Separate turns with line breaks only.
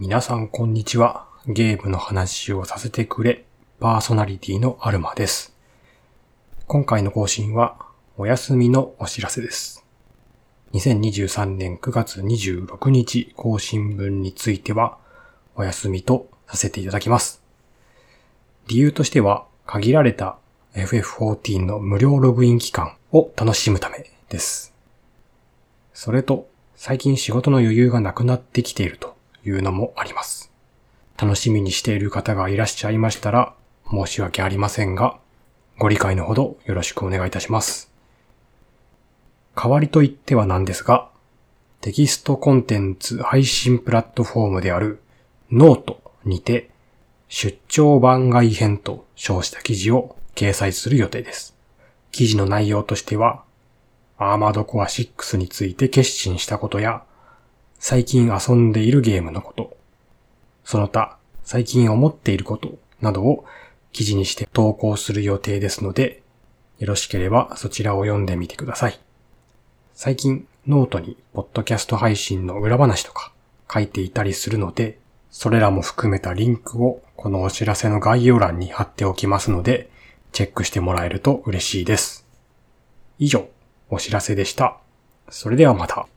皆さんこんにちは。ゲームの話をさせてくれ。パーソナリティのアルマです。今回の更新はお休みのお知らせです。2023年9月26日更新分についてはお休みとさせていただきます。理由としては限られた FF14 の無料ログイン期間を楽しむためです。それと最近仕事の余裕がなくなってきているというのもあります。楽しみにしている方がいらっしゃいましたら申し訳ありませんが、ご理解のほどよろしくお願いいたします。代わりと言ってはなんですが、テキストコンテンツ配信プラットフォームであるノートにて出張番外編と称した記事を掲載する予定です。記事の内容としては、アーマードコア6について決心したことや、最近遊んでいるゲームのこと、その他最近思っていることなどを記事にして投稿する予定ですので、よろしければそちらを読んでみてください。最近ノートにポッドキャスト配信の裏話とか書いていたりするので、それらも含めたリンクをこのお知らせの概要欄に貼っておきますので、チェックしてもらえると嬉しいです。以上、お知らせでした。それではまた。